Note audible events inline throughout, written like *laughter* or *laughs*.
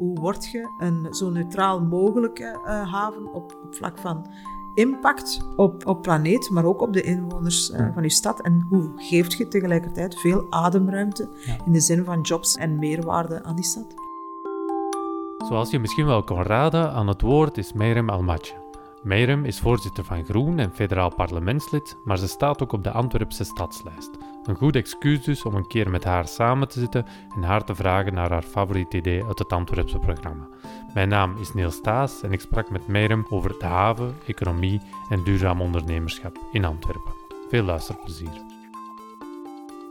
hoe word je een zo neutraal mogelijke uh, haven op, op vlak van impact op, op planeet, maar ook op de inwoners uh, van je stad. En hoe geeft je tegelijkertijd veel ademruimte in de zin van jobs en meerwaarde aan die stad? Zoals je misschien wel kon raden, aan het woord is Merem Almatje. Merem is voorzitter van Groen en federaal parlementslid, maar ze staat ook op de Antwerpse stadslijst. Een goed excuus dus om een keer met haar samen te zitten en haar te vragen naar haar favoriete idee uit het Antwerpse programma. Mijn naam is Niels Taas en ik sprak met Merem over de haven, economie en duurzaam ondernemerschap in Antwerpen. Veel luisterplezier.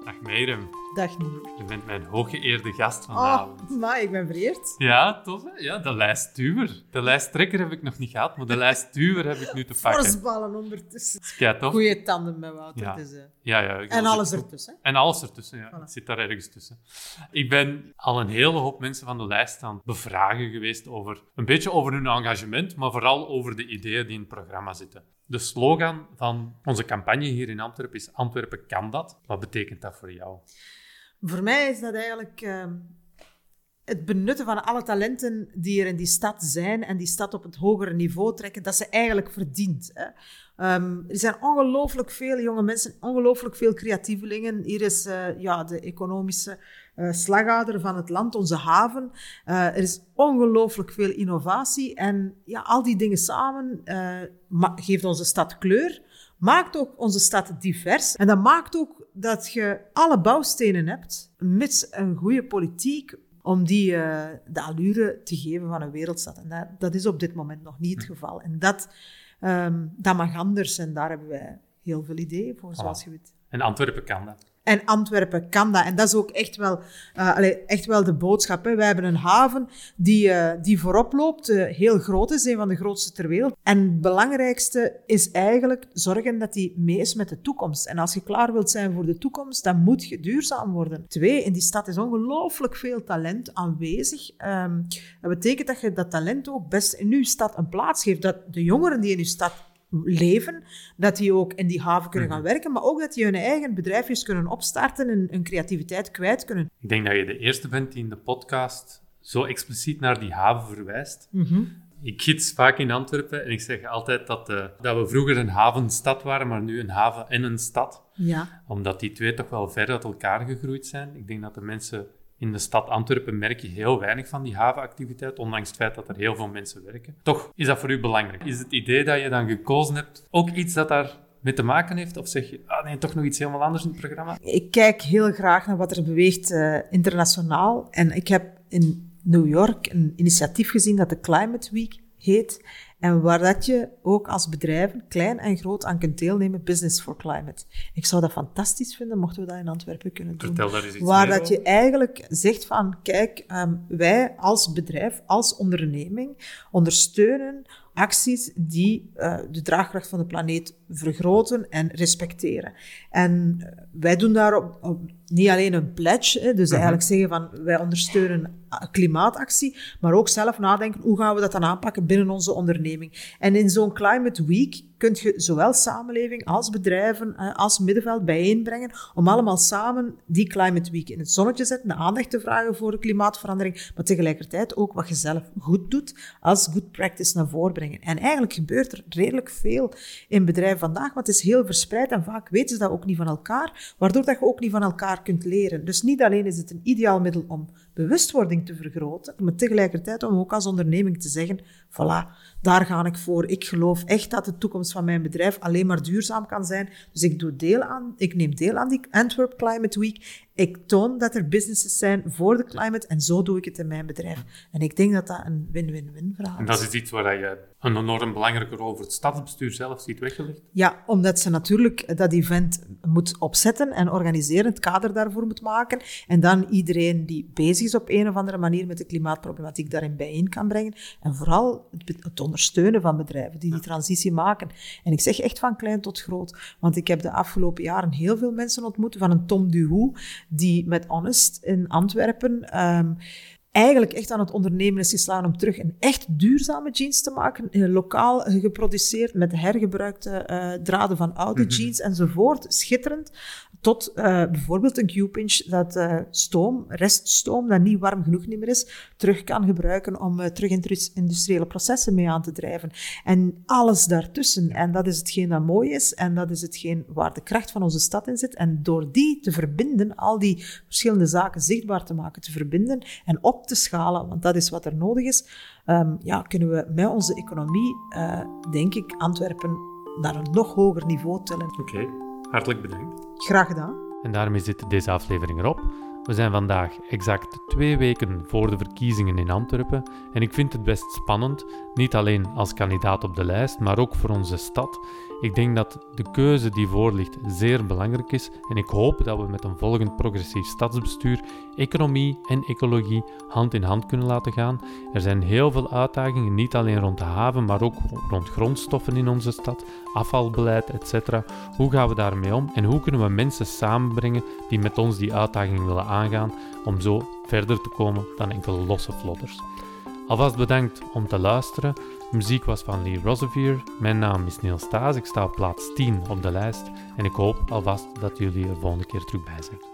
Dag Merem. Dag. Je bent mijn hooggeëerde gast vanavond. Oh, maar ik ben vereerd. Ja, tof hè? Ja, de lijstduwer. De lijsttrekker heb ik nog niet gehad, maar de *laughs* lijstduwer heb ik nu te pakken. Forsballen ondertussen. Ja, toch? Goeie tanden met Wouter. Ja. Dus, uh, Ja, ja. en alles ertussen. En alles ertussen, ja. Voilà. Het zit daar ergens tussen. Ik ben al een hele hoop mensen van de lijst aan bevragen geweest over een beetje over hun engagement, maar vooral over de ideeën die in het programma zitten. De slogan van onze campagne hier in Antwerpen is Antwerpen kan dat. Wat betekent dat voor jou? Voor mij is dat eigenlijk ehm, het benutten van alle talenten die er in die stad zijn en die stad op het hogere niveau trekken, dat ze eigenlijk verdient. Hè. Ehm, er zijn ongelooflijk veel jonge mensen, ongelooflijk veel creatievelingen. Hier is eh, ja, de economische eh, slagader van het land, onze haven. Eh, er is ongelooflijk veel innovatie en ja, al die dingen samen geeft onze stad kleur maakt ook onze stad divers. En dat maakt ook dat je alle bouwstenen hebt, mits een goede politiek, om die eh, de allure te geven van een wereldstad. En dat, dat is op dit moment nog niet het geval. En dat, ehm, dat mag anders. En daar hebben wij heel veel ideeën voor, zoals je weet. En Antwerpen kan dat. En Antwerpen kan dat. En dat is ook echt wel, eh, echt wel de boodschap. Hè. Wij hebben een haven die, eh, die voorop loopt, eh, heel groot is, een van de grootste ter wereld. En het belangrijkste is eigenlijk zorgen dat die mee is met de toekomst. En als je klaar wilt zijn voor de toekomst, dan moet je duurzaam worden. Twee, in die stad is ongelooflijk veel talent aanwezig. Ehm, dat betekent dat je dat talent ook best in je stad een plaats geeft. Dat de jongeren die in je stad leven, dat die ook in die haven kunnen gaan werken, maar ook dat die hun eigen bedrijfjes kunnen opstarten en hun creativiteit kwijt kunnen. Ik denk dat je de eerste bent die in de podcast zo expliciet naar die haven verwijst. Ik gids vaak in Antwerpen en ik zeg altijd dat, eh, dat we vroeger een havenstad waren, maar nu een haven en een stad. Ja. Omdat die twee toch wel ver uit elkaar gegroeid zijn. Ik denk dat de mensen in de stad Antwerpen merken heel weinig van die havenactiviteit, ondanks het feit dat er heel veel mensen werken. Toch is dat voor u belangrijk. Is het idee dat je dan gekozen hebt ook iets dat daar mee te maken heeft? Of zeg je, ah nee, toch nog iets helemaal anders in het programma? Ik kijk heel graag naar wat er beweegt eh, internationaal. En ik heb in New York een initiatief gezien dat de Climate Week heet. En waar dat je ook als bedrijven, klein en groot, aan kunt deelnemen, Business for Climate. Ik zou dat fantastisch vinden, mochten we dat in Antwerpen kunnen doen. Vertel daar eens iets Waar dat je eigenlijk zegt van, kijk, ehm, wij als bedrijf, als onderneming, ondersteunen acties die eh, de draagkracht van de planeet vergroten en respecteren. En eh, wij doen daar op, niet alleen een pledge, hè, dus eigenlijk zeggen van wij ondersteunen klimaatactie, maar ook zelf nadenken hoe gaan we dat dan aanpakken binnen onze onderneming. En in zo'n Climate Week kun je zowel samenleving als bedrijven als middenveld bijeenbrengen om allemaal samen die Climate Week in het zonnetje te zetten, de aandacht te vragen voor de klimaatverandering, maar tegelijkertijd ook wat je zelf goed doet als good practice naar voren brengen. En eigenlijk gebeurt er redelijk veel in bedrijven vandaag, want het is heel verspreid en vaak weten ze dat ook niet van elkaar, waardoor dat je ook niet van elkaar kunt leren. Dus niet alleen is het een ideaal middel om bewustwording te vergroten, maar tegelijkertijd om ook als onderneming te zeggen, voilà, daar ga ik voor. Ik geloof echt dat de toekomst van mijn bedrijf alleen maar duurzaam kan zijn. Dus ik, doe deel aan, ik neem deel aan die Antwerp Climate Week. Ik toon dat er businesses zijn voor de climate en zo doe ik het in mijn bedrijf. En ik denk dat dat een win-win-win verhaal En dat is iets waar je een enorm belangrijke rol voor het stadsbestuur zelf ziet weggelegd. Ja, omdat ze natuurlijk dat event moet opzetten en organiseren, het kader daarvoor moet maken. En dan iedereen die bezig is op een of andere manier met de klimaatproblematiek daarin bijeen kan brengen. En vooral het ondersteunen van bedrijven die die transitie maken. En ik zeg echt van klein tot groot. Want ik heb de afgelopen jaren heel veel mensen ontmoet, van een Tom Duhoe, die met Honest in Antwerpen... ehm, eigenlijk echt aan het ondernemen is geslagen om terug een echt duurzame jeans te maken, eh, lokaal geproduceerd met hergebruikte uh, draden van oude mhm. jeans enzovoort. Schitterend. Tot uh, bijvoorbeeld een Q-pinch dat uh, stoom, reststoom, dat niet warm genoeg meer is, terug kan gebruiken om terug industriële processen mee aan te drijven. En alles daartussen. En dat is hetgeen dat mooi is en dat is hetgeen waar de kracht van onze stad in zit. En door die te verbinden, al die verschillende zaken zichtbaar te maken, te verbinden en op te schalen, want dat is wat er nodig is, um, ja, kunnen we met onze economie, denk ik, Antwerpen naar een nog hoger niveau tillen. Oké, hartelijk bedankt. Graag gedaan. En daarmee zit deze aflevering erop. We zijn vandaag exact twee weken voor de verkiezingen in Antwerpen en ik vind het best spannend, niet alleen als kandidaat op de lijst, maar ook voor onze stad. Ik denk dat de keuze die voor ligt zeer belangrijk is en ik hoop dat we met een volgend progressief stadsbestuur economie en ecologie hand in hand kunnen laten gaan. Er zijn heel veel uitdagingen, niet alleen rond de haven, maar ook rond grondstoffen in onze stad, afvalbeleid, etc. Hoe gaan we daarmee om en hoe kunnen we mensen samenbrengen die met ons die uitdaging willen aangaan om zo verder te komen dan enkele losse vlodders. Alvast bedankt om te luisteren. Muziek was van Lee Rosevier. Mijn naam is Niels Staes. Ik sta op plaats 10 op de lijst. En ik hoop alvast dat jullie er volgende keer terug bij zijn.